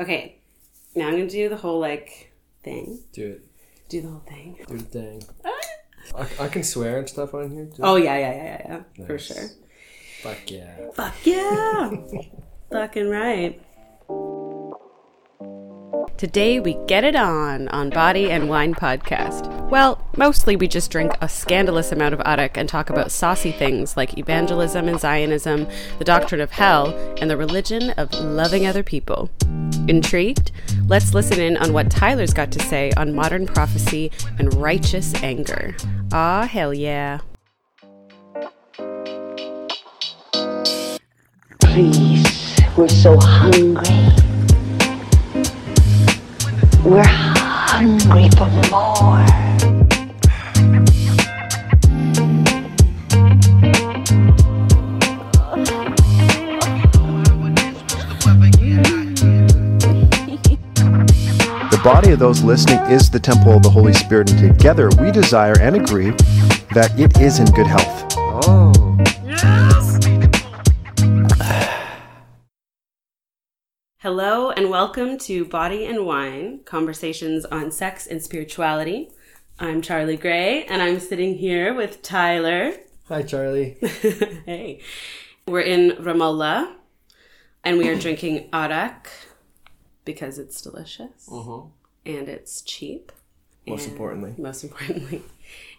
Okay, now I'm gonna do the whole like thing. Do it. Do the whole thing. Do the thing. Ah. I, I can swear and stuff on here. Too. Oh yeah, yeah, yeah, yeah, yeah. For sure. Fuck yeah. Fuck yeah! Fucking right. Today we get it on on Body and Wine podcast. Well, mostly we just drink a scandalous amount of arak and talk about saucy things like evangelism and Zionism, the doctrine of hell, and the religion of loving other people. Intrigued? Let's listen in on what Tyler's got to say on modern prophecy and righteous anger. Ah, hell yeah. Please, we're so hungry. We're hungry for more. The body of those listening is the temple of the Holy Spirit, and together we desire and agree that it is in good health. Hello and welcome to Body and Wine Conversations on Sex and Spirituality. I'm Charlie Gray and I'm sitting here with Tyler. Hi, Charlie. hey. We're in Ramallah and we are drinking arak because it's delicious uh-huh. and it's cheap. Most importantly. Most importantly.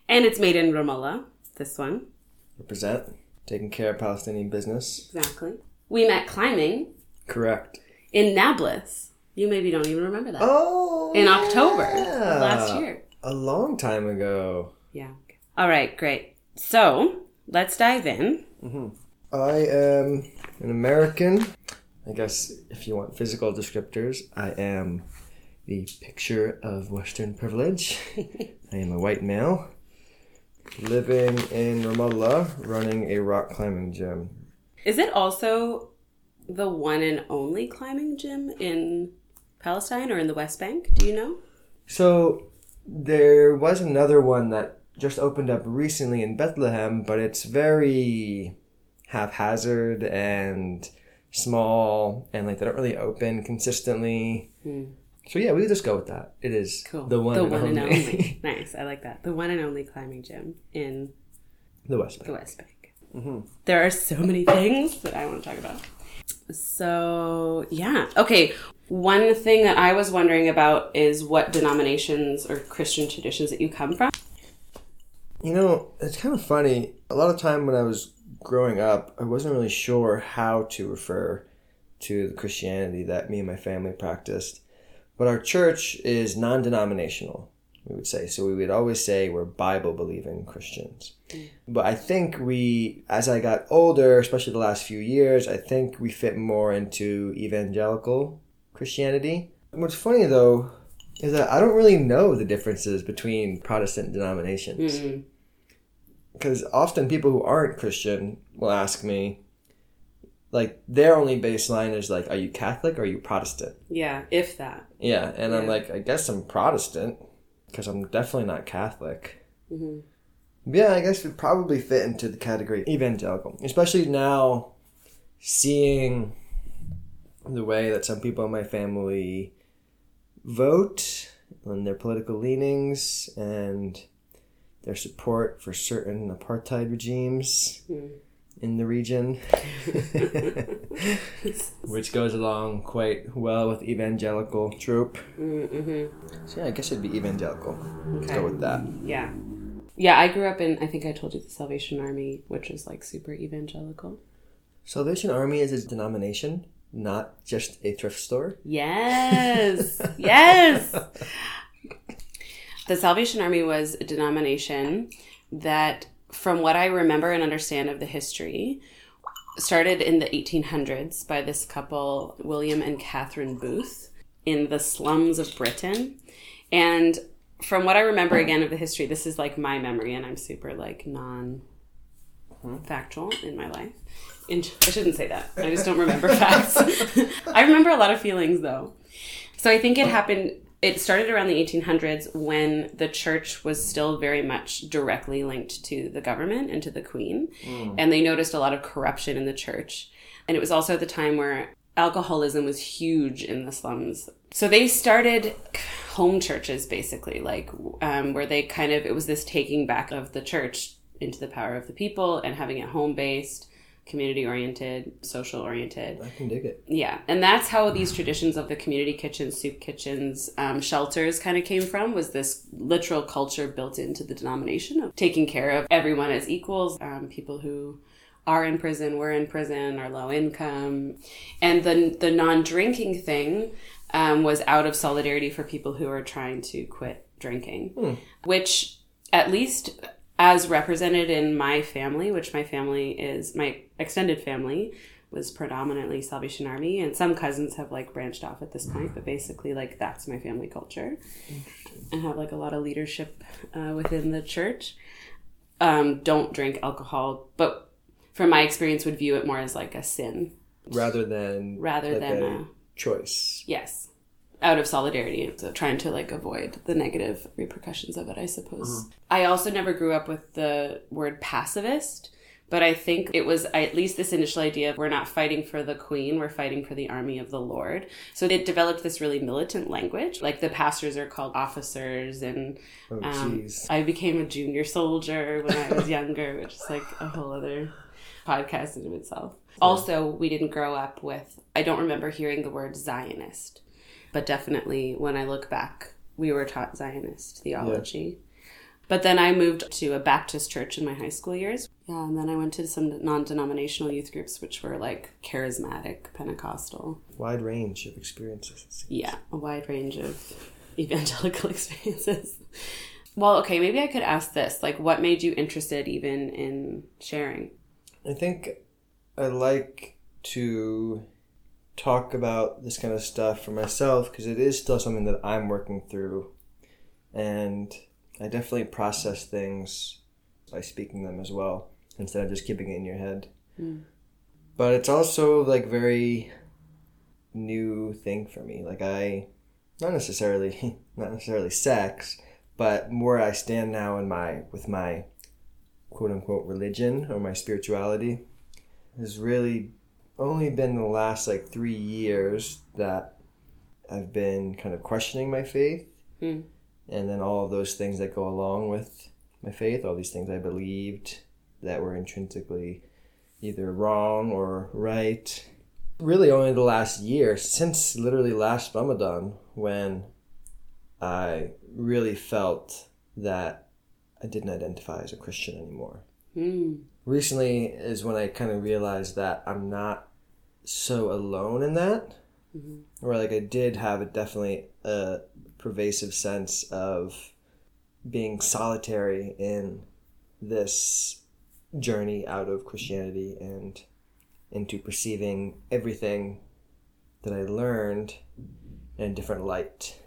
And it's made in Ramallah, this one. Represent. Taking care of Palestinian business. Exactly. We met climbing Correct. In Nablus. You maybe don't even remember that. Oh. in October yeah. last year. A long time ago. Yeah. All right, great. So let's dive in. Mm-hmm. I am an American. I guess if you want physical descriptors, I am the picture of Western privilege. I am a white male living in Ramallah, running a rock climbing gym. Is it also the one and only climbing gym in Palestine or in the West Bank? Do you know? So there was another one that just opened up recently in Bethlehem, but it's very haphazard and small, and like they don't really open consistently. Hmm. So yeah, we just go with that. It is Cool. the one, the and, one only. and only. nice. I like that. The one and only climbing gym in the West Bank. the. West Bank. Mm-hmm. There are so many things that I want to talk about. So, yeah. Okay. One thing that I was wondering about is what denominations or Christian traditions that you come from. You know, it's kind of funny. A lot of time when I was growing up, I wasn't really sure how to refer to the Christianity that me and my family practiced. But our church is non denominational, we would say. So we would always say we're Bible believing Christians. But I think we, as I got older, especially the last few years, I think we fit more into evangelical Christianity. What's funny though is that I don't really know the differences between Protestant denominations Mm. because often people who aren't Christian will ask me, like, their only baseline is like, are you Catholic or are you Protestant? Yeah, if that. Yeah, and I'm like, I guess I'm Protestant because I'm definitely not Catholic. Mhm. Yeah, I guess we probably fit into the category evangelical, especially now seeing the way that some people in my family vote and their political leanings and their support for certain apartheid regimes in the region, which goes along quite well with evangelical trope. Mm-hmm. So yeah, I guess it'd be evangelical. Let's go with that. Yeah. Yeah, I grew up in, I think I told you the Salvation Army, which is like super evangelical. Salvation Army is a denomination, not just a thrift store. Yes. yes. The Salvation Army was a denomination that, from what I remember and understand of the history, started in the 1800s by this couple, William and Catherine Booth, in the slums of Britain. And from what I remember again of the history, this is like my memory, and I'm super like non factual in my life. In, I shouldn't say that. I just don't remember facts. I remember a lot of feelings though. So I think it happened. It started around the 1800s when the church was still very much directly linked to the government and to the queen, and they noticed a lot of corruption in the church. And it was also the time where alcoholism was huge in the slums. So they started home churches basically, like um, where they kind of, it was this taking back of the church into the power of the people and having it home based, community oriented, social oriented. I can dig it. Yeah, and that's how these traditions of the community kitchens, soup kitchens, um, shelters kind of came from. Was this literal culture built into the denomination of taking care of everyone as equals, um, people who are in prison, were in prison, are low income, and the the non drinking thing um, was out of solidarity for people who are trying to quit drinking, which at least as represented in my family, which my family is my extended family was predominantly Salvation Army, and some cousins have like branched off at this point, but basically like that's my family culture, and have like a lot of leadership uh, within the church. Um, don't drink alcohol, but from my experience, would view it more as like a sin Rather than rather like than a a choice. yes out of solidarity so trying to like avoid the negative repercussions of it i suppose. I also never grew up with the word pacifist but i think it was at least this initial idea of we're not fighting for the queen we're fighting for the army of the lord. So it developed this really militant language like the pastors are called officers and Oh, um. I became a junior soldier when I was younger, which is like a whole other podcast in itself. Also, we didn't grow up with, I don't remember hearing the word Zionist, but definitely when I look back, we were taught Zionist theology. But then I moved to a Baptist church in my high school years. Yeah, and then I went to some non denominational youth groups, which were like charismatic, Pentecostal. Wide range of experiences. Yeah, a wide range of evangelical experiences. Well, okay, maybe I could ask this. Like, what made you interested even in sharing? I think I like to talk about this kind of stuff for myself because it is still something that I'm working through. And I definitely process things by speaking them as well instead of just keeping it in your head. Hmm. But it's also like very new thing for me. Like I not necessarily not necessarily sex, but where I stand now in my with my quote unquote religion or my spirituality has really only been the last like three years that I've been kind of questioning my faith Hmm. and then all of those things that go along with my faith, all these things I believed that were intrinsically either wrong or right. Really, only the last year, since literally last Ramadan, when I really felt that I didn't identify as a Christian anymore. Hmm. Recently is when I kind of realized that I'm not so alone in that. Or like I did have a definitely a pervasive sense of being solitary in this journey out of Christianity and into perceiving everything that I learned in a different light.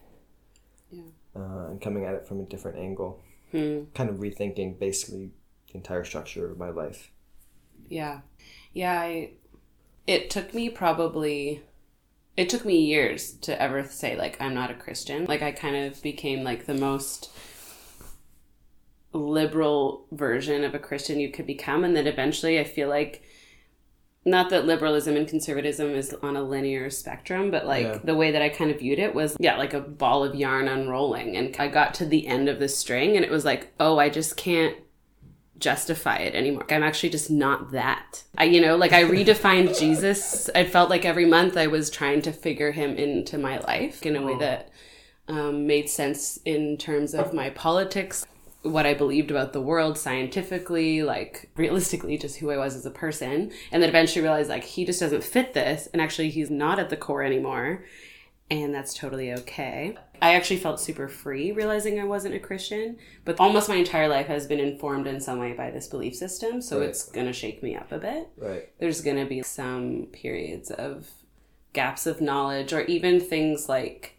Yeah. Uh, and coming at it from a different angle. Hmm. Kind of rethinking basically the entire structure of my life. Yeah. Yeah, I it took me probably it took me years to ever say like I'm not a Christian. Like I kind of became like the most liberal version of a Christian you could become and then eventually I feel like not that liberalism and conservatism is on a linear spectrum, but like Yeah. the way that I kind of viewed it was, yeah, like a ball of yarn unrolling. And I got to the end of the string and it was like, oh, I just can't justify it anymore. I'm actually just not that. I, you know, like I redefined Jesus. I felt like every month I was trying to figure him into my life in a way that um, made sense in terms of my politics, what I believed about the world scientifically, like realistically, just who I was as a person. And then eventually realized like he just doesn't fit this. And actually, he's not at the core anymore. And that's totally okay. I actually felt super free realizing I wasn't a Christian, but almost my entire life has been informed in some way by this belief system. So Right. it's going to shake me up a bit Right. there's going to be some periods of gaps of knowledge or even things like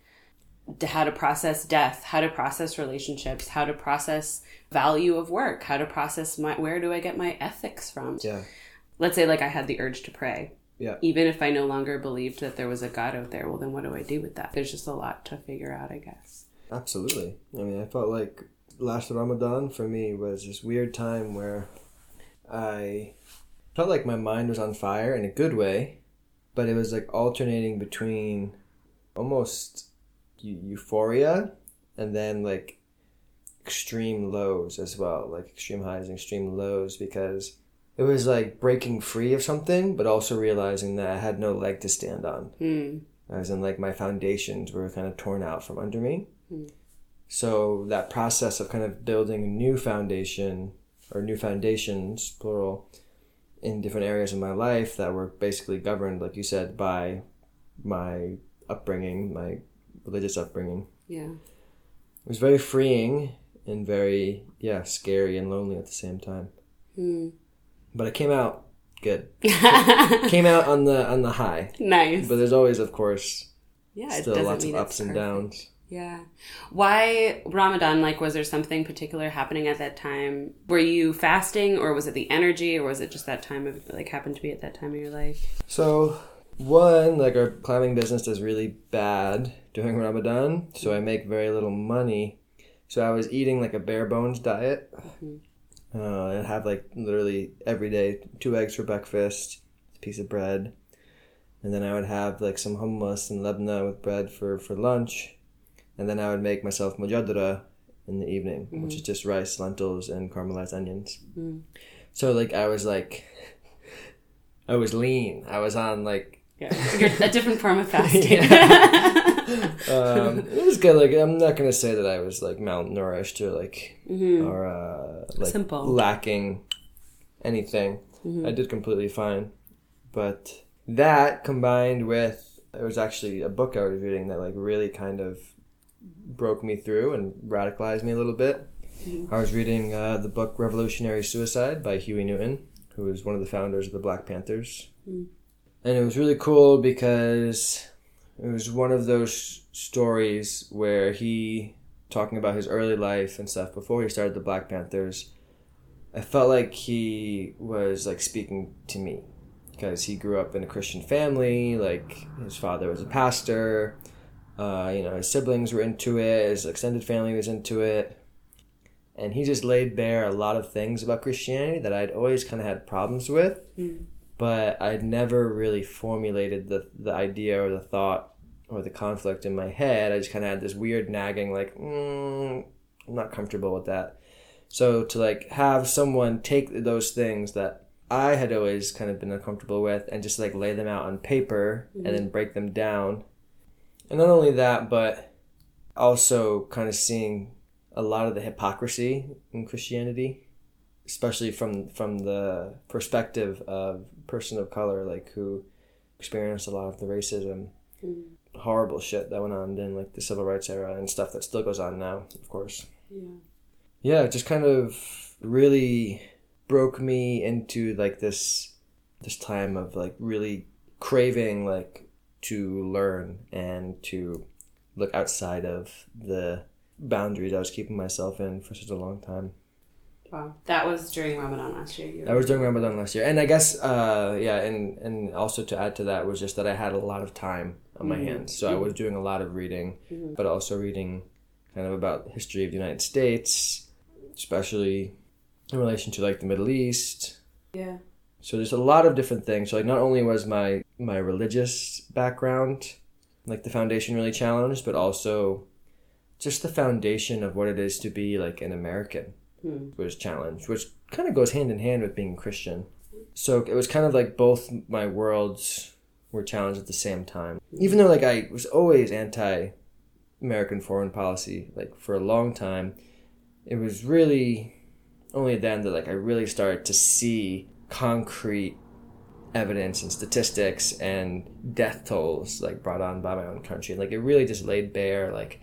how to process death how to process relationships how to process value of work how to process my where do i get my ethics from Yeah. let's say like i had the urge to pray Yeah. even if i no longer believed that there was a god out there well then what do i do with that there's just a lot to figure out i guess Absolutely. I mean, I felt like last Ramadan for me was this weird time where I felt like my mind was on fire in a good way, but it was like alternating between almost euphoria and then like extreme lows as well, like extreme highs and extreme lows because it was like breaking free of something, but also realizing that I had no leg to stand on. Hmm. As in, like, my foundations were kind of torn out from under me. So, that process of kind of building a new foundation, or new foundations, plural, in different areas of my life that were basically governed, like you said, by my upbringing, my religious upbringing, Yeah. it was very freeing and very, yeah, scary and lonely at the same time. Hmm. But it came out good. came out on the on the high. Nice. But there's always, of course, yeah, still lots of ups and downs. Yeah. Why Ramadan? Like, was there something particular happening at that time? Were you fasting, or was it the energy, or was it just that time of like happened to be at that time of your life? So one, like our climbing business does really bad during Ramadan, so I make very little money. So I was eating like a bare bones diet. Mm-hmm. Uh, I'd have like literally every day two eggs for breakfast, a piece of bread, and then I would have like some hummus and labna with bread for for lunch, and then I would make myself mujadra in the evening, which is just rice, lentils, and caramelized onions. So like I was like, I was lean. I was on like Yeah, a different form of fasting. Um, it was good. Like I'm not gonna say that I was like malnourished or like or uh, like Simple. lacking anything. I did completely fine, but that combined with it was actually a book I was reading that like really kind of broke me through and radicalized me a little bit. I was reading uh, the book Revolutionary Suicide by Huey Newton, who was one of the founders of the Black Panthers. And it was really cool because it was one of those stories where he, talking about his early life and stuff before he started the Black Panthers, I felt like he was like speaking to me because he grew up in a Christian family. Like his father was a pastor. Uh, you know, his siblings were into it. His extended family was into it. And he just laid bare a lot of things about Christianity that I'd always kind of had problems with, but I'd never really formulated the, the idea or the thought or the conflict in my head. I just kind of had this weird nagging, like, mm, I'm not comfortable with that. So to like have someone take those things that I had always kind of been uncomfortable with and just like lay them out on paper and then break them down. And not only that, but also kind of seeing a lot of the hypocrisy in Christianity, especially from from the perspective of person of color, like who experienced a lot of the racism, horrible shit that went on in like the civil rights era and stuff that still goes on now, of course. Yeah. Yeah, it just kind of really broke me into like this this time of like really craving like to learn and to look outside of the boundaries I was keeping myself in for such a long time. Wow. That was during Ramadan last year. You That was during Ramadan last year, and I guess uh, yeah, and and also to add to that was just that I had a lot of time on my hands, so I mm-hmm. was doing a lot of reading, mm-hmm. but also reading kind of about the history of the United States, especially in relation to like the Middle East. Yeah. So there's a lot of different things. So like not only was my my religious background like the foundation really challenged, but also just the foundation of what it is to be like an American hmm. was challenged, which kind of goes hand in hand with being Christian. So it was kind of like both my worlds were challenged at the same time. Even though like I was always anti American foreign policy, like for a long time, it was really only then that like I really started to see concrete evidence and statistics and death tolls like brought on by my own country. Like it really just laid bare like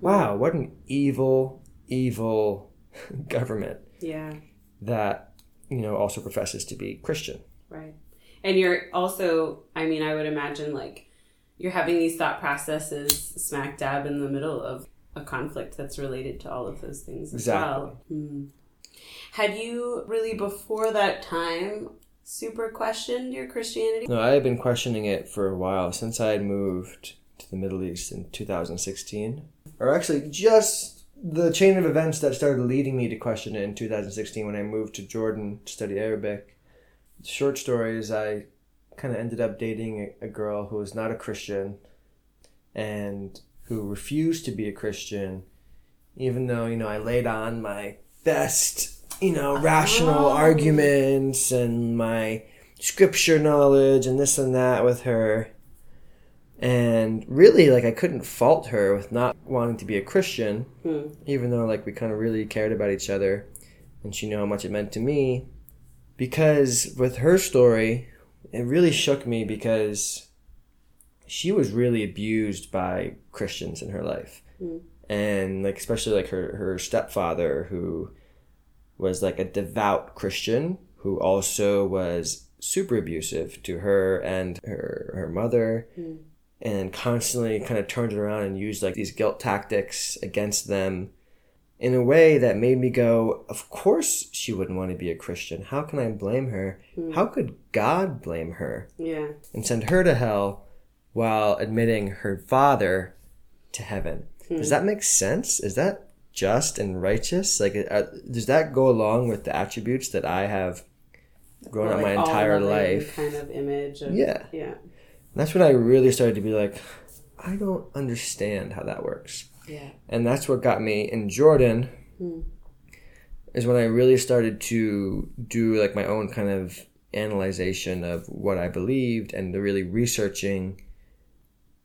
wow, what an evil, evil government Yeah. that, you know, also professes to be Christian. Right. And you're also, I mean, I would imagine like you're having these thought processes smack dab in the middle of a conflict that's related to all of those things as Exactly. well. Hmm. Had you really before that time super questioned your Christianity? No, I had been questioning it for a while since I had moved to the Middle East in 2016. Or actually, just the chain of events that started leading me to question it in 2016 when I moved to Jordan to study Arabic. Short stories, I kind of ended up dating a, a girl who was not a Christian and who refused to be a Christian, even though, you know, I laid on my best, you know, rational oh. arguments and my scripture knowledge and this and that with her. And really, like, I couldn't fault her with not wanting to be a Christian, hmm. even though, like, we kind of really cared about each other and she knew how much it meant to me. Because with her story, it really shook me because she was really abused by Christians in her life. Mm. And like especially like her her stepfather who was like a devout Christian who also was super abusive to her and her her mother mm. and constantly kind of turned it around and used like these guilt tactics against them in a way that made me go, Of course she wouldn't want to be a Christian. How can I blame her? How could God blame her Yeah. and send her to hell while admitting her father to heaven? Does that make sense? Is that just and righteous? Like, uh, does that go along with the attributes that I have grown up Like my entire life? Kind of image. Of, Yeah. Yeah. That's when I really started to be like, I don't understand how that works. Yeah. and that's what got me in Jordan. Hmm. Is when I really started to do like my own kind of analyzation of what I believed and the really researching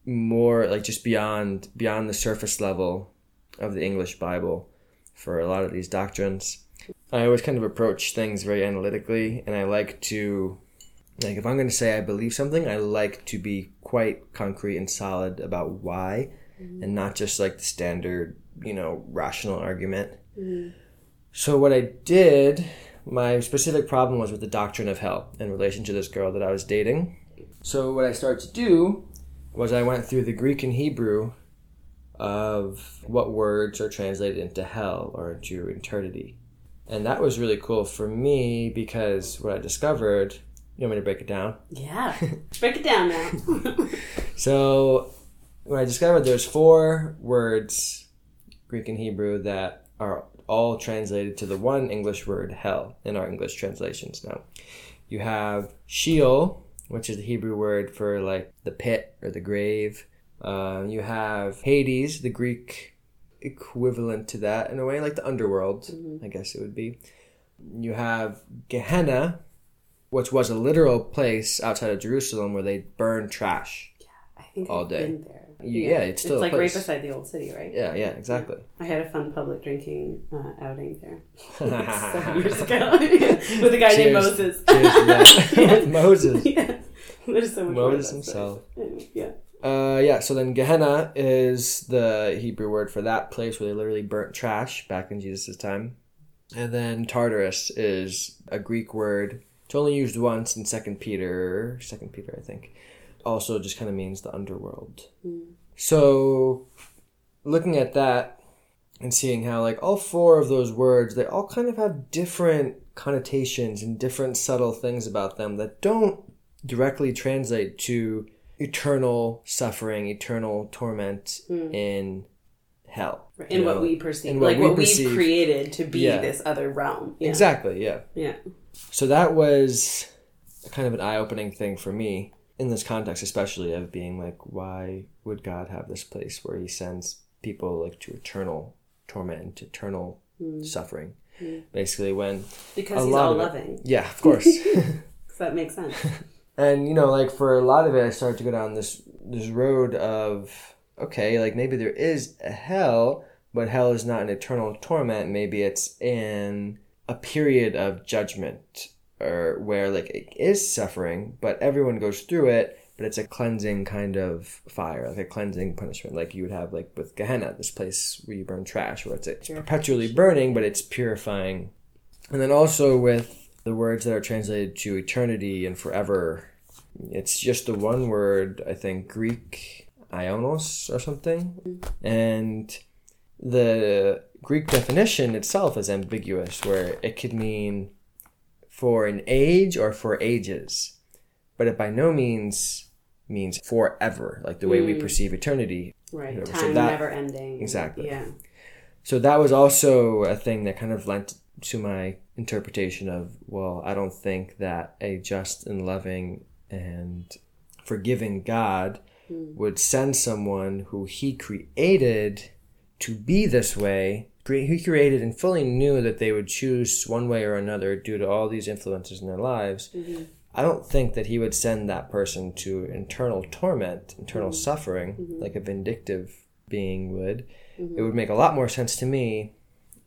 more like just beyond beyond the surface level of the English Bible for a lot of these doctrines. I always kind of approach things very analytically and I like to like if I'm going to say I believe something, I like to be quite concrete and solid about why Mm-hmm. and not just like the standard, you know, rational argument. Mm-hmm. So what I did, my specific problem was with the doctrine of hell in relation to this girl that I was dating. So what I started to do was I went through the Greek and Hebrew of what words are translated into hell or into eternity. And that was really cool for me because what I discovered, you want me to break it down? Yeah. Break it down now. So when I discovered there's four words, Greek and Hebrew, that are all translated to the one English word hell in our English translations now. You have Sheol, which is the Hebrew word for like the pit or the grave. Uh, you have Hades, the Greek equivalent to that in a way, like the underworld, I guess it would be. You have Gehenna, which was a literal place outside of Jerusalem where they burn trash. Yeah, I think All day. You- yeah, it's still a like place. right beside the old city, right? Yeah, yeah, exactly. I had a fun public drinking uh, outing there seven years ago with a guy named Moses. Cheers to that. Yes. Moses. Yeah. There's so much Moses himself. Anyway, Yeah. Uh, yeah, so then Gehenna is the Hebrew word for that place where they literally burnt trash back in Jesus' time. And then Tartarus is a Greek word. It's only used once in Second Peter, Second Peter, I think. Also, just kind of means the underworld. Hmm. So, looking at that and seeing how, like, all four of those words, they all kind of have different connotations and different subtle things about them that don't directly translate to eternal suffering, eternal torment hmm. in hell. In You what we perceive, what like we what perceive. we've created to be Yeah. this other realm. Yeah. Exactly, yeah. Yeah. So that was kind of an eye opening thing for me in this context, especially of being like, why would God have this place where He sends people like to eternal torment, to eternal mm. suffering? Mm. Basically, when Because he's all of it. loving. yeah, of course. That makes sense? and you know like for a lot of it i started to go down this this road of okay like maybe there is a hell but hell is not an eternal torment maybe it's in a period of judgment or where like it is suffering but everyone goes through it but it's a cleansing kind of fire like a cleansing punishment like you would have like with gehenna this place where you burn trash where it's, it's perpetually burning but it's purifying. And then also with the words that are translated to eternity and forever, it's just the one word, I think, Greek ionos or something. Mm-hmm. And the Greek definition itself is ambiguous, where it could mean for an age or for ages, but it by no means means forever, like the way we mm. perceive eternity. Right. Yeah, so Time that- never ending. Exactly. Yeah. So that was also a thing that kind of lent to my interpretation of, well, I don't think that a just and loving and forgiving God mm. would send someone who he created to be this way. He created and fully knew that they would choose one way or another due to all these influences in their lives. Mm-hmm. I don't think that he would send that person to internal torment, internal mm-hmm. suffering, mm-hmm. like a vindictive being would. It would make a lot more sense to me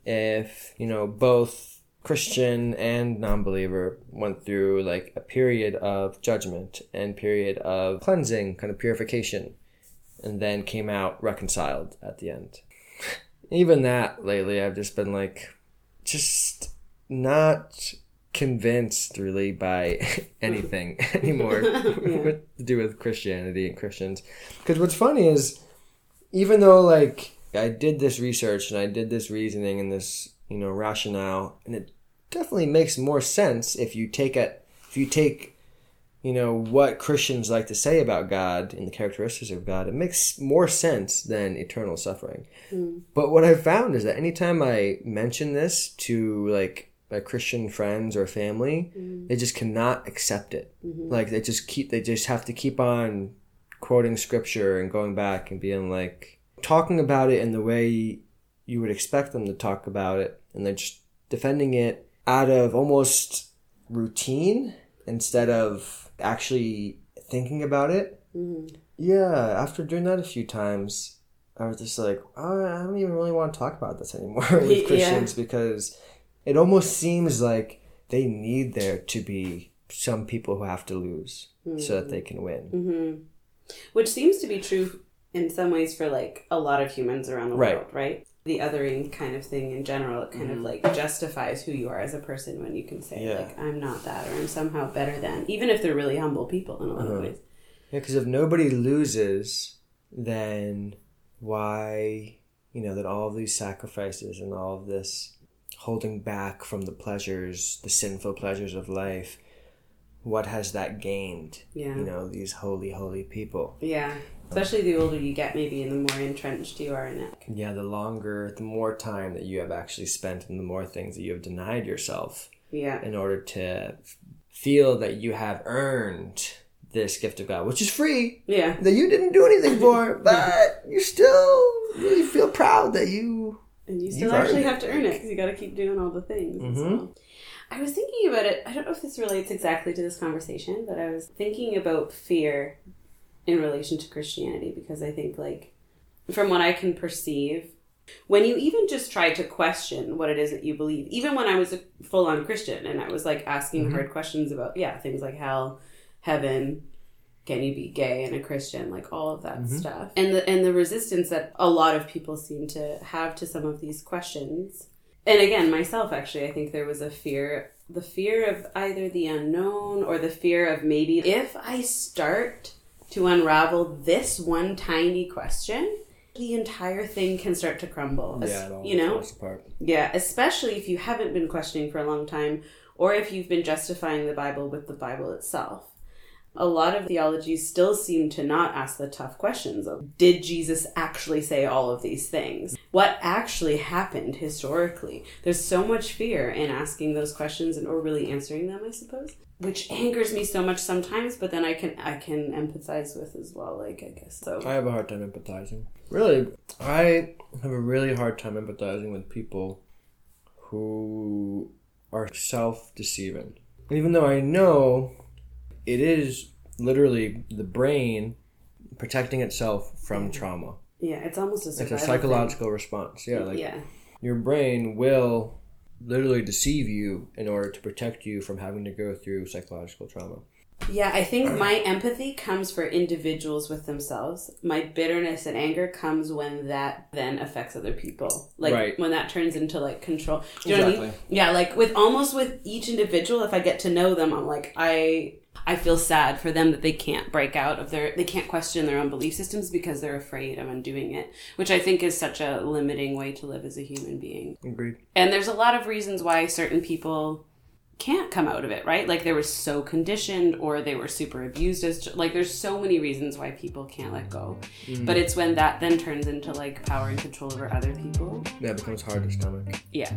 if, you know, both Christian and non-believer went through like a period of judgment and period of cleansing, kind of purification, and then came out reconciled at the end. Even that lately I've just been like just not convinced really by anything anymore with, to do with Christianity and Christians. Because what's funny is, even though like I did this research and I did this reasoning and this you know rationale, and it definitely makes more sense if you take it if you take you know what Christians like to say about God and the characteristics of God. It makes more sense than eternal suffering. Hmm. But what I've found is that anytime I mention this to like my Christian friends or family, hmm. they just cannot accept it. Mm-hmm. Like they just keep they just have to keep on quoting scripture and going back and being like talking about it in the way you would expect them to talk about it and they're just defending it out of almost routine instead of actually thinking about it. Yeah, after doing that a few times, I was just like, oh, I don't even really want to talk about this anymore with Christians because it almost seems like they need there to be some people who have to lose so that they can win. Mm-hmm. Which seems to be true in some ways for like a lot of humans around the Right. world, right? The othering kind of thing in general, it kind of mm-hmm. like justifies who you are as a person when you can say Yeah. like I'm not that or I'm somehow better than, even if they're really humble people in a lot of uh-huh. ways. Yeah, because if nobody loses, then why, you know, that all of these sacrifices and all of this holding back from the pleasures, the sinful pleasures of life, what has that gained? Yeah. You know, these holy, holy people. Yeah. Especially the older you get, maybe, and the more entrenched you are in it. Yeah, the longer, the more time that you have actually spent and the more things that you have denied yourself Yeah. in order to feel that you have earned this gift of God, which is free. Yeah. that you didn't do anything for, but you still really feel proud that you. And you still actually have to earn it because you got to keep doing all the things. Mhm. well. I was thinking about it. I don't know if this relates exactly to this conversation, but I was thinking about fear in relation to Christianity because I think, like, from what I can perceive, when you even just try to question what it is that you believe, even when I was a full on Christian and I was like asking mm-hmm. hard questions about, yeah, things like hell, heaven, can you be gay and a Christian, like all of that mm-hmm. stuff, and the and the resistance that a lot of people seem to have to some of these questions. And again, myself actually, I think there was a fear, the fear of either the unknown or the fear of maybe if I start to unravel this one tiny question, the entire thing can start to crumble. Es- you know, yeah, especially if you haven't been questioning for a long time or if you've been justifying the Bible with the Bible itself. A lot of theologies still seem to not ask the tough questions of did Jesus actually say all of these things? What actually happened historically? There's so much fear in asking those questions and or really answering them, I suppose. Which angers me so much sometimes, but then I can I can empathize with as well, like I guess. So I have a hard time empathizing. Really, I have a really hard time empathizing with people who are self deceiving. Even though I know it is literally the brain protecting itself from trauma. yeah, it's almost a It's a thing. psychological response. Yeah, like yeah. your brain will literally deceive you in order to protect you from having to go through psychological trauma. Yeah, I think my empathy comes for individuals with themselves. My bitterness and anger comes when that then affects other people. Like Right. when that turns into like control. Do you know what I mean? Exactly. Yeah, like with almost with each individual, if I get to know them, I'm like I I feel sad for them that they can't break out of their they can't question their own belief systems because they're afraid of undoing it, which I think is such a limiting way to live as a human being. Agreed. And there's a lot of reasons why certain people can't come out of it, right? Like they were so conditioned or they were super abused as like there's so many reasons why people can't let go. Mm. But it's when that then turns into like power and control over other people. Yeah, it becomes hard to stomach. Yeah.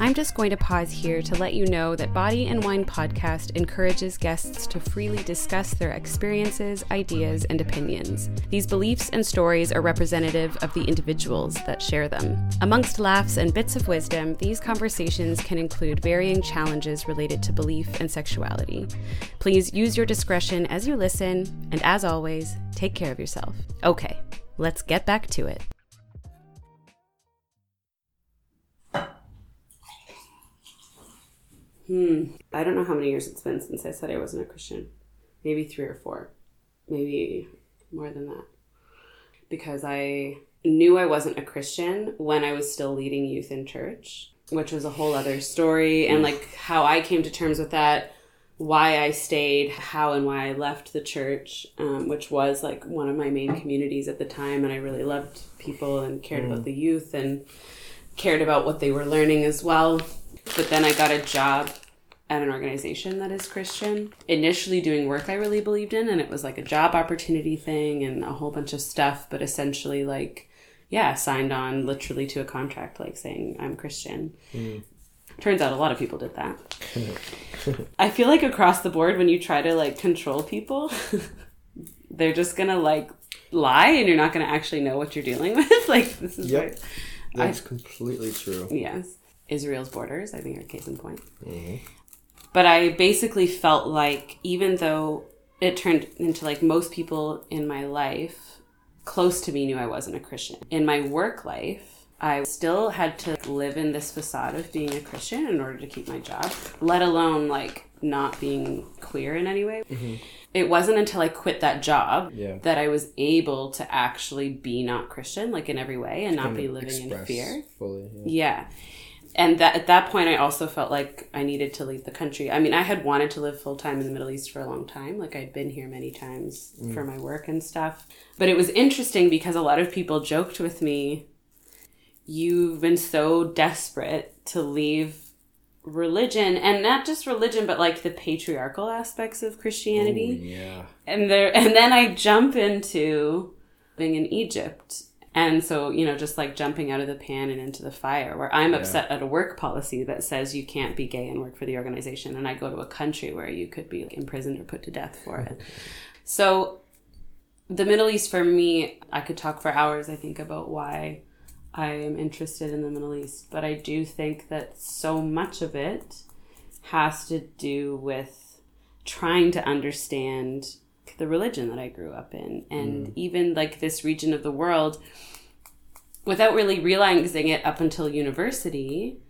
I'm just going to pause here to let you know that Body and Wine Podcast encourages guests to freely discuss their experiences, ideas, and opinions. These beliefs and stories are representative of the individuals that share them. Amongst laughs and bits of wisdom, these conversations can include varying challenges related to belief and sexuality. Please use your discretion as you listen, and as always, take care of yourself. Okay, let's get back to it. Hmm. I don't know how many years it's been since I said I wasn't a Christian. Maybe three or four. Maybe more than that. Because I knew I wasn't a Christian when I was still leading youth in church, which was a whole other story. And like how I came to terms with that, why I stayed, how and why I left the church, um, which was like one of my main communities at the time. And I really loved people and cared about the youth and cared about what they were learning as well. But then I got a job at an organization that is Christian. Initially doing work I really believed in, and it was like a job opportunity thing and a whole bunch of stuff, but essentially, like, yeah, signed on literally to a contract, like saying I'm Christian. Hmm. Turns out a lot of people did that. I feel like across the board, when you try to like control people, they're just gonna like lie and you're not gonna actually know what you're dealing with. like, this is Yep. That's completely true. Yes. Israel's borders, I think, are case in point. Mm-hmm. But I basically felt like, even though it turned into like most people in my life close to me knew I wasn't a Christian, in my work life, I still had to live in this facade of being a Christian in order to keep my job, let alone like not being queer in any way. Mm-hmm. It wasn't until I quit that job Yeah. that I was able to actually be not Christian, like in every way, and not be living in fear. Fully. Yeah. Yeah. And that at that point I also felt like I needed to leave the country. I mean, I had wanted to live full time in the Middle East for a long time. Like I'd been here many times mm. for my work and stuff. But it was interesting because a lot of people joked with me, you've been so desperate to leave religion and not just religion but like the patriarchal aspects of Christianity Yeah. and there and then I jump into being in Egypt. And so, you know, just like jumping out of the pan and into the fire, where I'm upset at a work policy that says you can't be gay and work for the organization, and I go to a country where you could be imprisoned or put to death for it. So, the Middle East for me, I could talk for hours, I think, about why I am interested in the Middle East, but I do think that so much of it has to do with trying to understand the religion that I grew up in. And mm. even like this region of the world without really realizing it up until university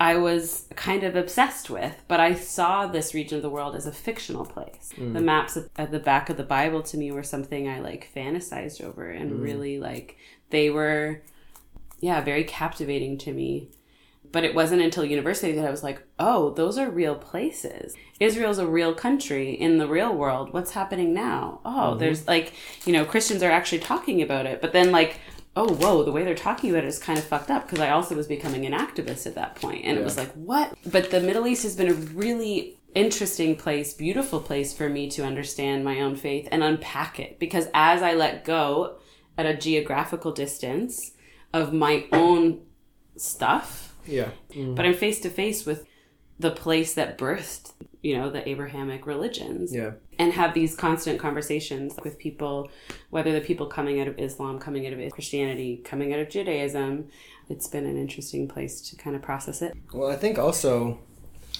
I was kind of obsessed with but I saw this region of the world as a fictional place. Mm. The maps at, at the back of the bible to me were something I like fantasized over and mm. really like they were yeah very captivating to me but it wasn't until university that I was like, oh, those are real places. Israel's a real country in the real world. What's happening now? Oh, mm-hmm. there's like, you know, Christians are actually talking about it. But then, like, oh, whoa, the way they're talking about it is kind of fucked up because I also was becoming an activist at that point. And it was like, what? But the Middle East has been a really interesting place, beautiful place for me to understand my own faith and unpack it. Because as I let go at a geographical distance of my own stuff, Yeah. Mm. but I'm face to face with the place that birthed, you know, the Abrahamic religions. Yeah. And have these constant conversations with people, whether the people coming out of Islam, coming out of Christianity, coming out of Judaism. It's been an interesting place to kind of process it. Well, I think also,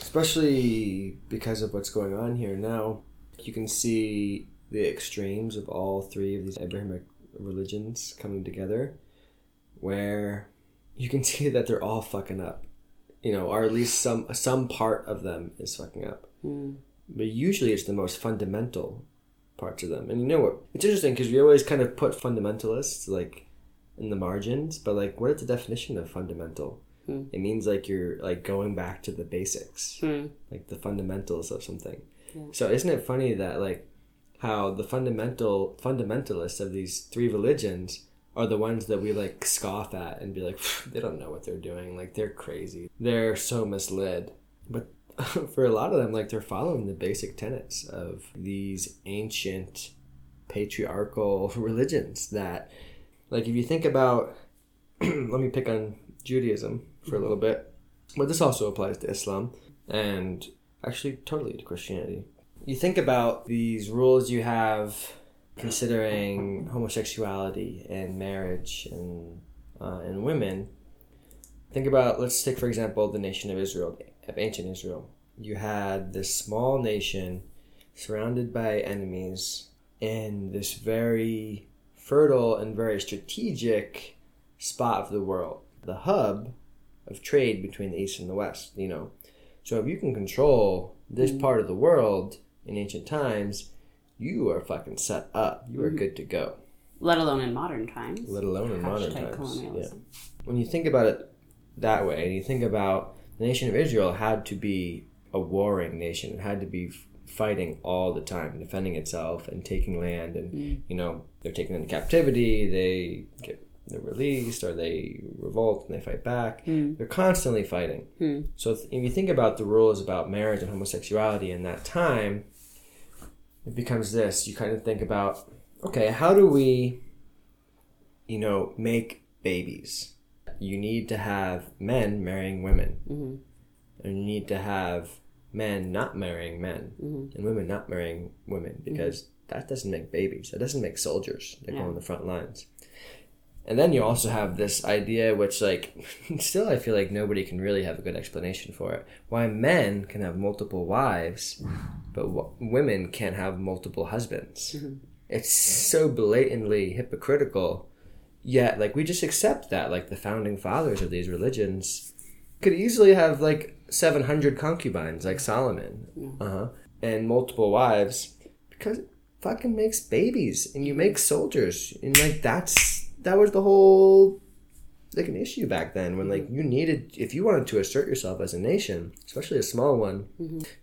especially because of what's going on here now, you can see the extremes of all three of these Abrahamic religions coming together, where you can see that they're all fucking up, you know, or at least some some part of them is fucking up. Hmm. But usually, it's the most fundamental parts of them. And you know what? It's interesting because we always kind of put fundamentalists like in the margins, but like, what is the definition of fundamental? Hmm. It means like you're like going back to the basics, hmm. like the fundamentals of something. So isn't it funny that like how the fundamental fundamentalists of these three religions are the ones that we like scoff at and be like they don't know what they're doing, like they're crazy, they're so misled. But for a lot of them, like they're following the basic tenets of these ancient patriarchal religions that like if you think about let me pick on Judaism for a little bit. But this also applies to Islam and actually totally to Christianity. You think about these rules you have considering homosexuality and marriage and uh, and women. Think about let's take for example the nation of Israel, of ancient Israel. You had this small nation surrounded by enemies in this very fertile and very strategic spot of the world, the hub of trade between the east and the west. You know, so if you can control this part of the world in ancient times, you are fucking set up. You are mm-hmm. good to go. Let alone in modern times. Let alone in modern times. colonialism. Yeah. When you think about it that way, and you think about the nation of Israel had to be a warring nation. It had to be fighting all the time, defending itself and taking land. And mm. you know they're taken into captivity. They get they're released, or they revolt and they fight back. Mm. They're constantly fighting. Mm. So if if you think about the rules about marriage and homosexuality in that time, it becomes this. You kind of think about, okay, how do we, you know, make babies? You need to have men marrying women, mm-hmm. and you need to have men not marrying men, mm-hmm. and women not marrying women because mm-hmm. that doesn't make babies. That doesn't make soldiers that go on the front lines. And then you also have this idea, which, like, still I feel like nobody can really have a good explanation for it. Why men can have multiple wives, but w- women can't have multiple husbands. It's so blatantly hypocritical. Yet, like, we just accept that. Like, the founding fathers of these religions could easily have, like, 700 concubines, like Solomon, uh huh, and multiple wives because it fucking makes babies and you make soldiers. And, like, that's that was the whole like an issue back then when like you needed if you wanted to assert yourself as a nation especially a small one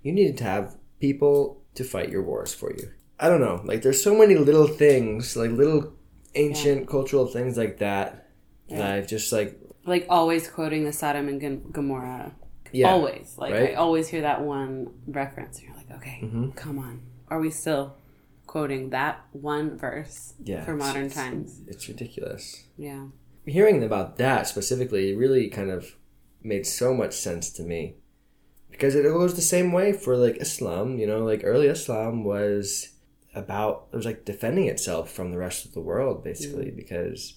you needed to have people to fight your wars for you i don't know like there's so many little things like little ancient cultural things like that that i've just like Like always quoting the Sodom and Gomorrah. yeah always. Like I right? Mm-hmm. always hear that one reference. And you're like, okay, come on. Are we still quoting that one verse yeah for modern it's- times? it's ridiculous Yeah. hearing about that specifically really kind of made so much sense to me because it goes the same way for like Islam. You know, like early Islam was about it was like defending itself from the rest of the world basically mm. because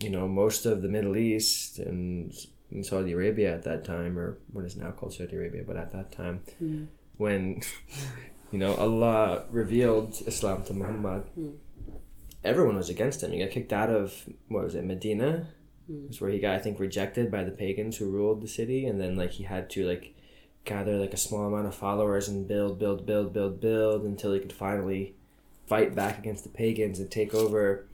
you know most of the Middle East and, and Saudi Arabia at that time or what is now called Saudi Arabia, but at that time mm. when you know Allah revealed Islam to Muhammad hmm. everyone was against him. He got kicked out of what was it, Medina? Hmm. It's where he got I think rejected by the pagans who ruled the city, and then like he had to like gather like a small amount of followers and build, build, build, build, build until he could finally fight back against the pagans and take over.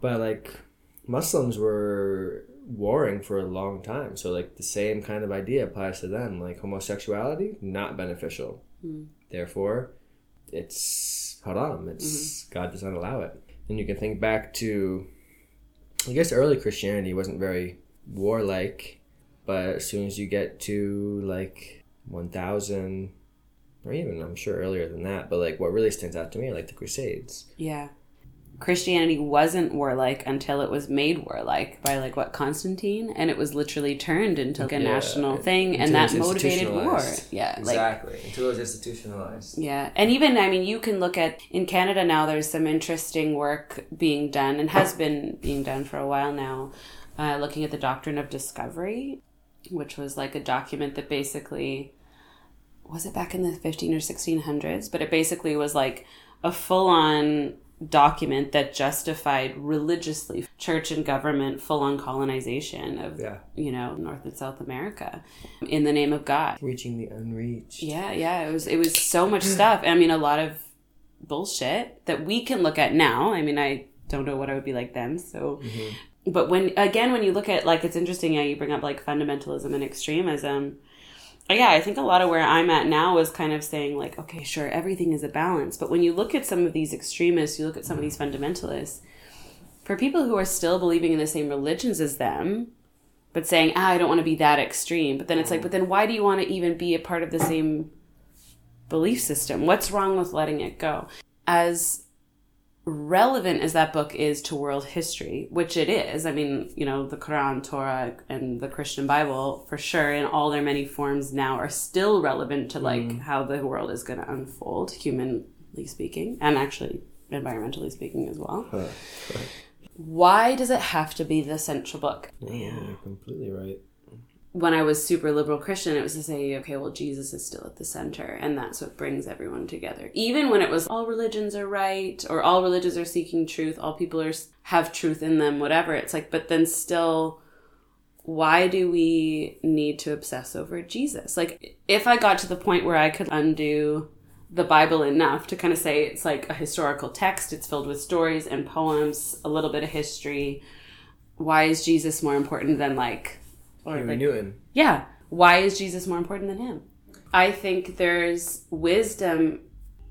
But like Muslims were warring for a long time, so like the same kind of idea applies to them. Like homosexuality, not beneficial. Hmm. Therefore, it's haram. It's mm-hmm. God does not allow it. And you can think back to, I guess early Christianity wasn't very warlike, but as soon as you get to like 1000, or even I'm sure earlier than that, but like what really stands out to me are like the Crusades. Yeah. Christianity wasn't warlike until it was made warlike by like what Constantine, and it was literally turned into like a Yeah, national thing, and that motivated war. Yeah, like exactly. Until it was institutionalized. Yeah, and even I mean, you can look at in Canada now. There's some interesting work being done, and has been being done for a while now, uh, looking at the doctrine of discovery, which was like a document that basically was it back in the 15 or 1600s, but it basically was like a full on document that justified religiously church and government full on colonization of Yeah. you know North and South America in the name of God. Reaching the unreached. Yeah, yeah, it was it was so much stuff. I mean, a lot of bullshit that we can look at now. I mean, I don't know what I would be like then. So, mm-hmm. but when again, when you look at like, it's interesting. Yeah, you bring up like fundamentalism and extremism. Yeah, I think a lot of where I'm at now is kind of saying like, okay, sure, everything is a balance. But when you look at some of these extremists, you look at some of these fundamentalists. For people who are still believing in the same religions as them, but saying, ah, I don't want to be that extreme. But then it's like, but then why do you want to even be a part of the same belief system? What's wrong with letting it go? As relevant as that book is to world history, which it is. I mean, you know, the Quran, Torah, and the Christian Bible, for sure, in all their many forms now, are still relevant to like mm. how the world is going to unfold, humanly speaking, and actually environmentally speaking as well. Why does it have to be the central book? Yeah, you're completely right. When I was super liberal Christian, it was to say, okay, well, Jesus is still at the center, and that's what brings everyone together. Even when it was all religions are right, or all religions are seeking truth, all people are have truth in them, whatever. It's like, but then still, why do we need to obsess over Jesus? Like, if I got to the point where I could undo the Bible enough to kind of say it's like a historical text, it's filled with stories and poems, a little bit of history. Why is Jesus more important than like, or Huey like, Newton. yeah. Why is Jesus more important than him? I think there's wisdom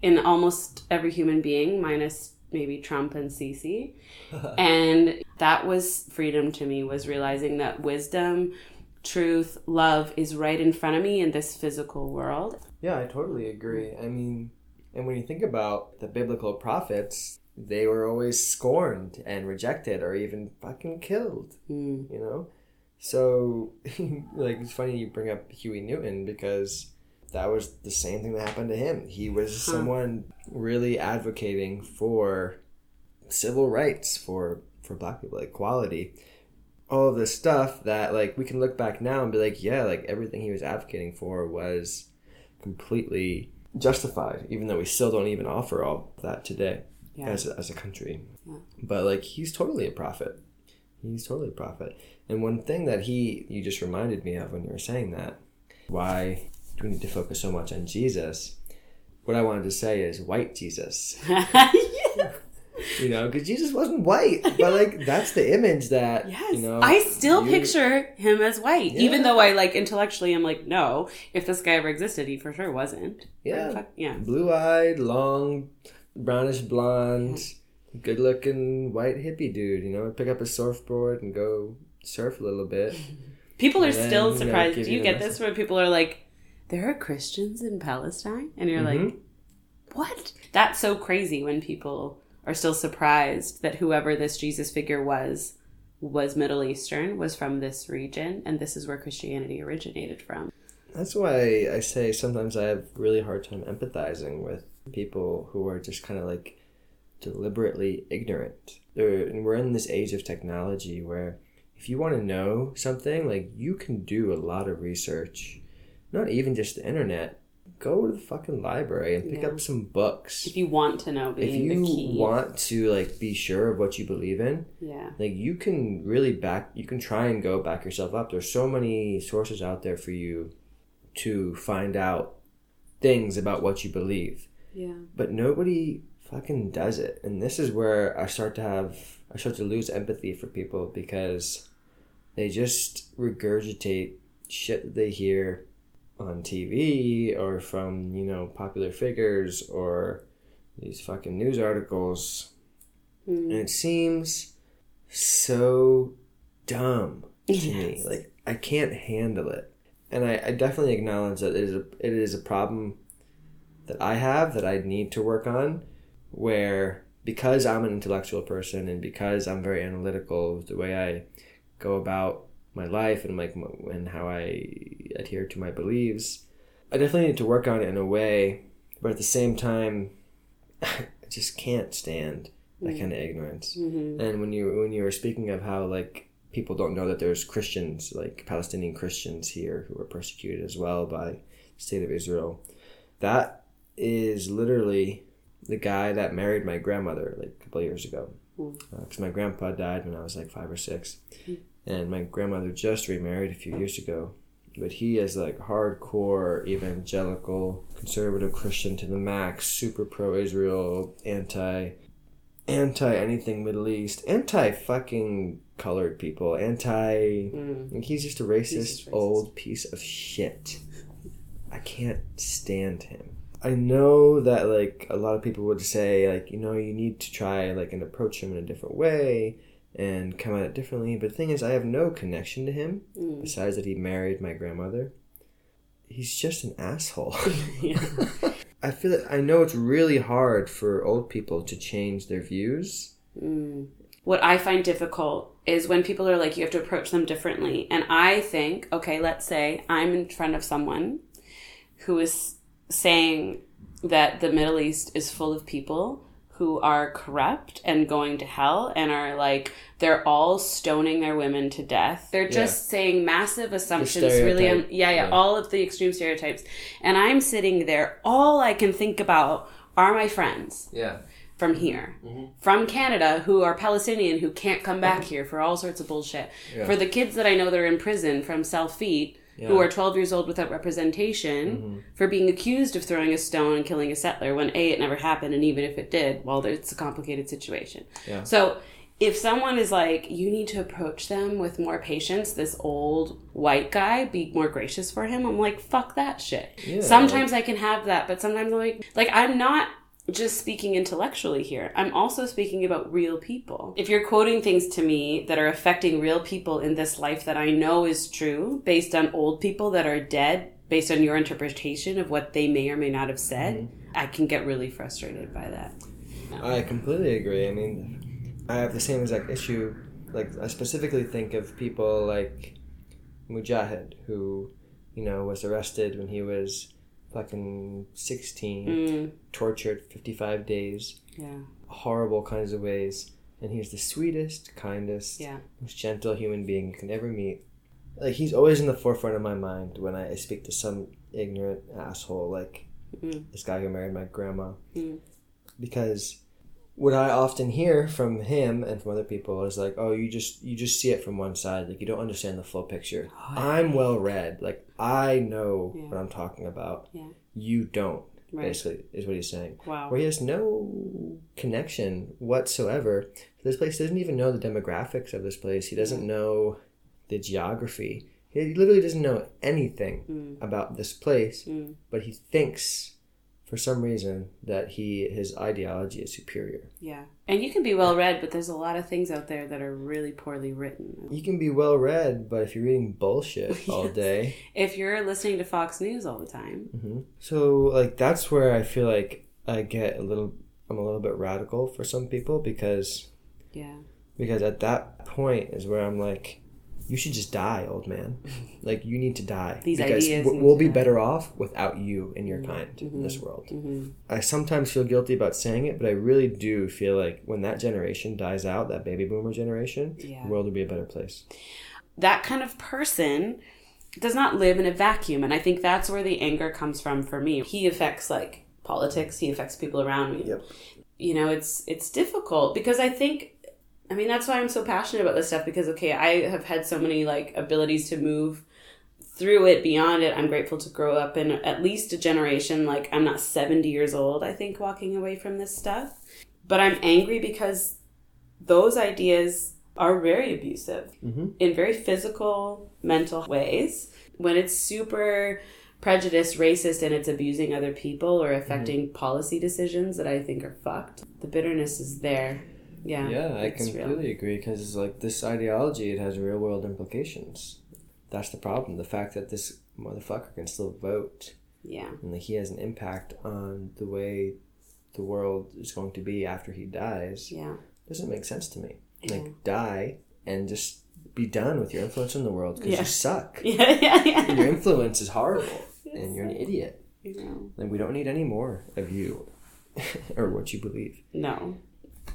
in almost every human being, minus maybe Trump and Sisi. and that was freedom to me, was realizing that wisdom, truth, love is right in front of me in this physical world. Yeah, I totally agree. I mean, and when you think about the biblical prophets, they were always scorned and rejected or even fucking killed, Mm. you know? So, like, it's funny you bring up Huey Newton because that was the same thing that happened to him. He was someone really advocating for civil rights for for black people, equality. All of this stuff that like we can look back now and be like, yeah, like everything he was advocating for was completely justified, even though we still don't even offer all that today Yeah. as, a, as a country. But like he's totally a prophet. He's totally a prophet. And one thing that he you just reminded me of when you were saying that, why do we need to focus so much on Jesus? What I wanted to say is white Jesus. You know, because Jesus wasn't white, but like that's the image that Yes. you know. I still you- picture him as white, even though I like intellectually am like, no, if this guy ever existed, he for sure wasn't. Yeah. Yeah. blue-eyed, long, brownish blonde, good-looking white hippie dude. You know, pick up a surfboard and go surf a little bit. People are then, still you know, surprised. Do you you get this where people are like, there are Christians in Palestine? And you're Mm-hmm. like, what? That's so crazy when people are still surprised that whoever this Jesus figure was was Middle Eastern, was from this region, and this is where Christianity originated from. That's why I say sometimes I have really hard time empathizing with people who are just kind of like deliberately ignorant. And we're in this age of technology where if you want to know something, like you can do a lot of research, not even just the internet. Go to the fucking library and pick Yeah. up some books. If you want to know If you want to like be sure of what you believe in, yeah. like you can really back you can try and go back yourself up there's so many sources out there for you to find out things about what you believe Yeah. but nobody fucking does it. And this is where i start to have i start to lose empathy for people because they just regurgitate shit that they hear on tv or from you know popular figures or these fucking news articles. Hmm. And it seems so dumb to me. Like I can't handle it, and I, I definitely acknowledge that it is a it is a problem that I have that I need to work on. Where because I'm an intellectual person and because I'm very analytical the way I go about my life and like and how I adhere to my beliefs, I definitely need to work on it in a way. But at the same time, I just can't stand that mm-hmm. kind of ignorance. Mm-hmm. And when you when you were speaking of how like people don't know that there's Christians like Palestinian Christians here who are persecuted as well by the state of Israel, that is literally the guy that married my grandmother like a couple of years ago. Hmm. Uh, because my grandpa died when I was like five or six, hmm. and my grandmother just remarried a few years ago. But he is like hardcore evangelical conservative Christian to the max, super pro Israel, anti anti anything Middle East, anti fucking colored people, anti. Hmm. Like he's just a racist, just racist. old piece of shit. I can't stand him. I know that like a lot of people would say like you know you need to try like and approach him in a different way and come at it differently. But the thing is, I have no connection to him mm. besides that he married my grandmother. He's just an asshole. I feel that I know it's really hard for old people to change their views. Mm. what I find difficult is when people are like, you have to approach them differently. And I think, okay, let's say I'm in front of someone who is saying that the Middle East is full of people who are corrupt and going to hell and are like, they're all stoning their women to death. They're just saying massive assumptions, really. Um, yeah, yeah, Yeah. all of the extreme stereotypes. And I'm sitting there, all I can think about are my friends Yeah. from here, Mm-hmm. from Canada, who are Palestinian, who can't come back here for all sorts of bullshit. For the kids that I know that are in prison from South Feet, who Mm-hmm. are 12 years old without representation, for being accused of throwing a stone and killing a settler when A, it never happened, and even if it did, well, it's a complicated situation. Yeah. So if someone is like, you need to approach them with more patience, this old white guy, be more gracious for him, I'm like, fuck that shit. Yeah, sometimes I can have that, but sometimes I'm like, like, I'm not just speaking intellectually here. I'm also speaking about real people. If you're quoting things to me that are affecting real people in this life that I know is true, based on old people that are dead, based on your interpretation of what they may or may not have said, mm-hmm. I can get really frustrated by that. I completely agree. I mean, I have the same exact issue. Like, I specifically think of people like Mujahid, who, you know, was arrested when he was fucking 16, Mm, tortured 55 days, yeah, horrible kinds of ways. And he's the sweetest, kindest, yeah. most gentle human being you can ever meet. Like, he's always in the forefront of my mind when I speak to some ignorant asshole like Mm. this guy who married my grandma. Mm. Because what I often hear from him and from other people is like, "Oh, you just you just see it from one side. Like you don't understand the full picture." I'm well read. Like I know Yeah. what I'm talking about. Yeah. You don't. Right. Basically, is what he's saying. Wow. Where he has no connection whatsoever. This place doesn't even know the demographics of this place. He doesn't know the geography. He literally doesn't know anything Mm. about this place, Mm. but he thinks for some reason that he his ideology is superior. Yeah. And you can be well read, but there's a lot of things out there that are really poorly written. You can be well read, but if you're reading bullshit all day, If you're listening to Fox News all the time, hmm so like that's where I feel like I get a little. I'm a little bit radical for some people because yeah. because at that point is where I'm like, you should just die, old man. Like you need to die These because ideas w- we'll be die. Mm-hmm. better off without you and your kind in this world. I sometimes feel guilty about saying it, but I really do feel like when that generation dies out, that baby boomer generation, Yeah. the world will be a better place. That kind of person does not live in a vacuum. And I think that's where the anger comes from for me. He affects like politics, he affects people around me. Yep. you know it's it's difficult because i think i mean that's why i'm so passionate about this stuff because okay i have had so many like abilities to move through it beyond it. I'm grateful to grow up in at least a generation like i'm not 70 years old i think walking away from this stuff. But i'm angry because those ideas are very abusive Mhm. in very physical mental ways. When it's super prejudiced racist and it's abusing other people or affecting policy decisions that i think are fucked the bitterness is there yeah Yeah, I it's real. completely agree because like this ideology, it has real world implications. That's the problem. The fact that this motherfucker can still vote yeah and like he has an impact on the way the world is going to be after he dies yeah doesn't make sense to me. Yeah. Like die and just be done with your influence in the world because Yeah. you suck. yeah yeah yeah your influence is horrible and you're an idiot. you know And we don't need any more of you or what you believe. no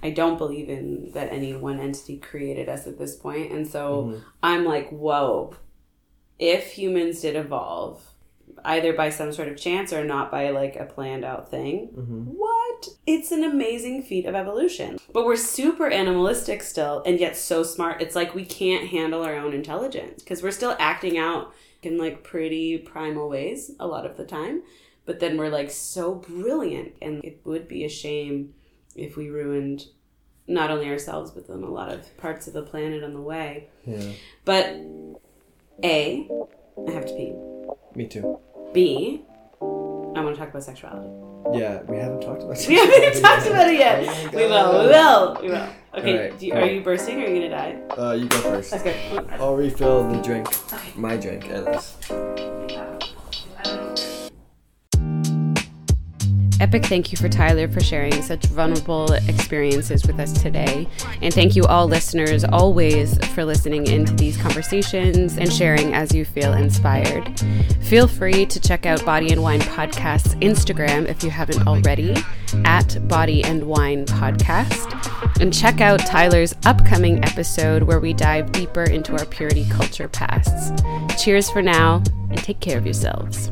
i don't believe in that any one entity created us at this point. And so Mm-hmm. i'm like whoa. If humans did evolve either by some sort of chance or not by like a planned out thing Mm-hmm. what? It's an amazing feat of evolution. But we're super animalistic still and yet so smart. It's like we can't handle our own intelligence because we're still acting out in like pretty primal ways a lot of the time. But then we're like so brilliant and it would be a shame if we ruined not only ourselves but then a lot of parts of the planet on the way Yeah. but a i have to pee Me too. b i want to talk about sexuality Yeah, we haven't talked about we haven't talked about it Oh yet my we will we will we will okay Alright, do you, cool. are you bursting or are you gonna die Uh, you go first. let's go I'll refill the drink. Okay. My drink, at Epic thank you for Tyler for sharing such vulnerable experiences with us today. And thank you, all listeners, always for listening into these conversations and sharing as you feel inspired. Feel free to check out Body and Wine Podcast's Instagram if you haven't already, at Body and Wine Podcast. And check out Tyler's upcoming episode where we dive deeper into our purity culture pasts. Cheers for now, and take care of yourselves.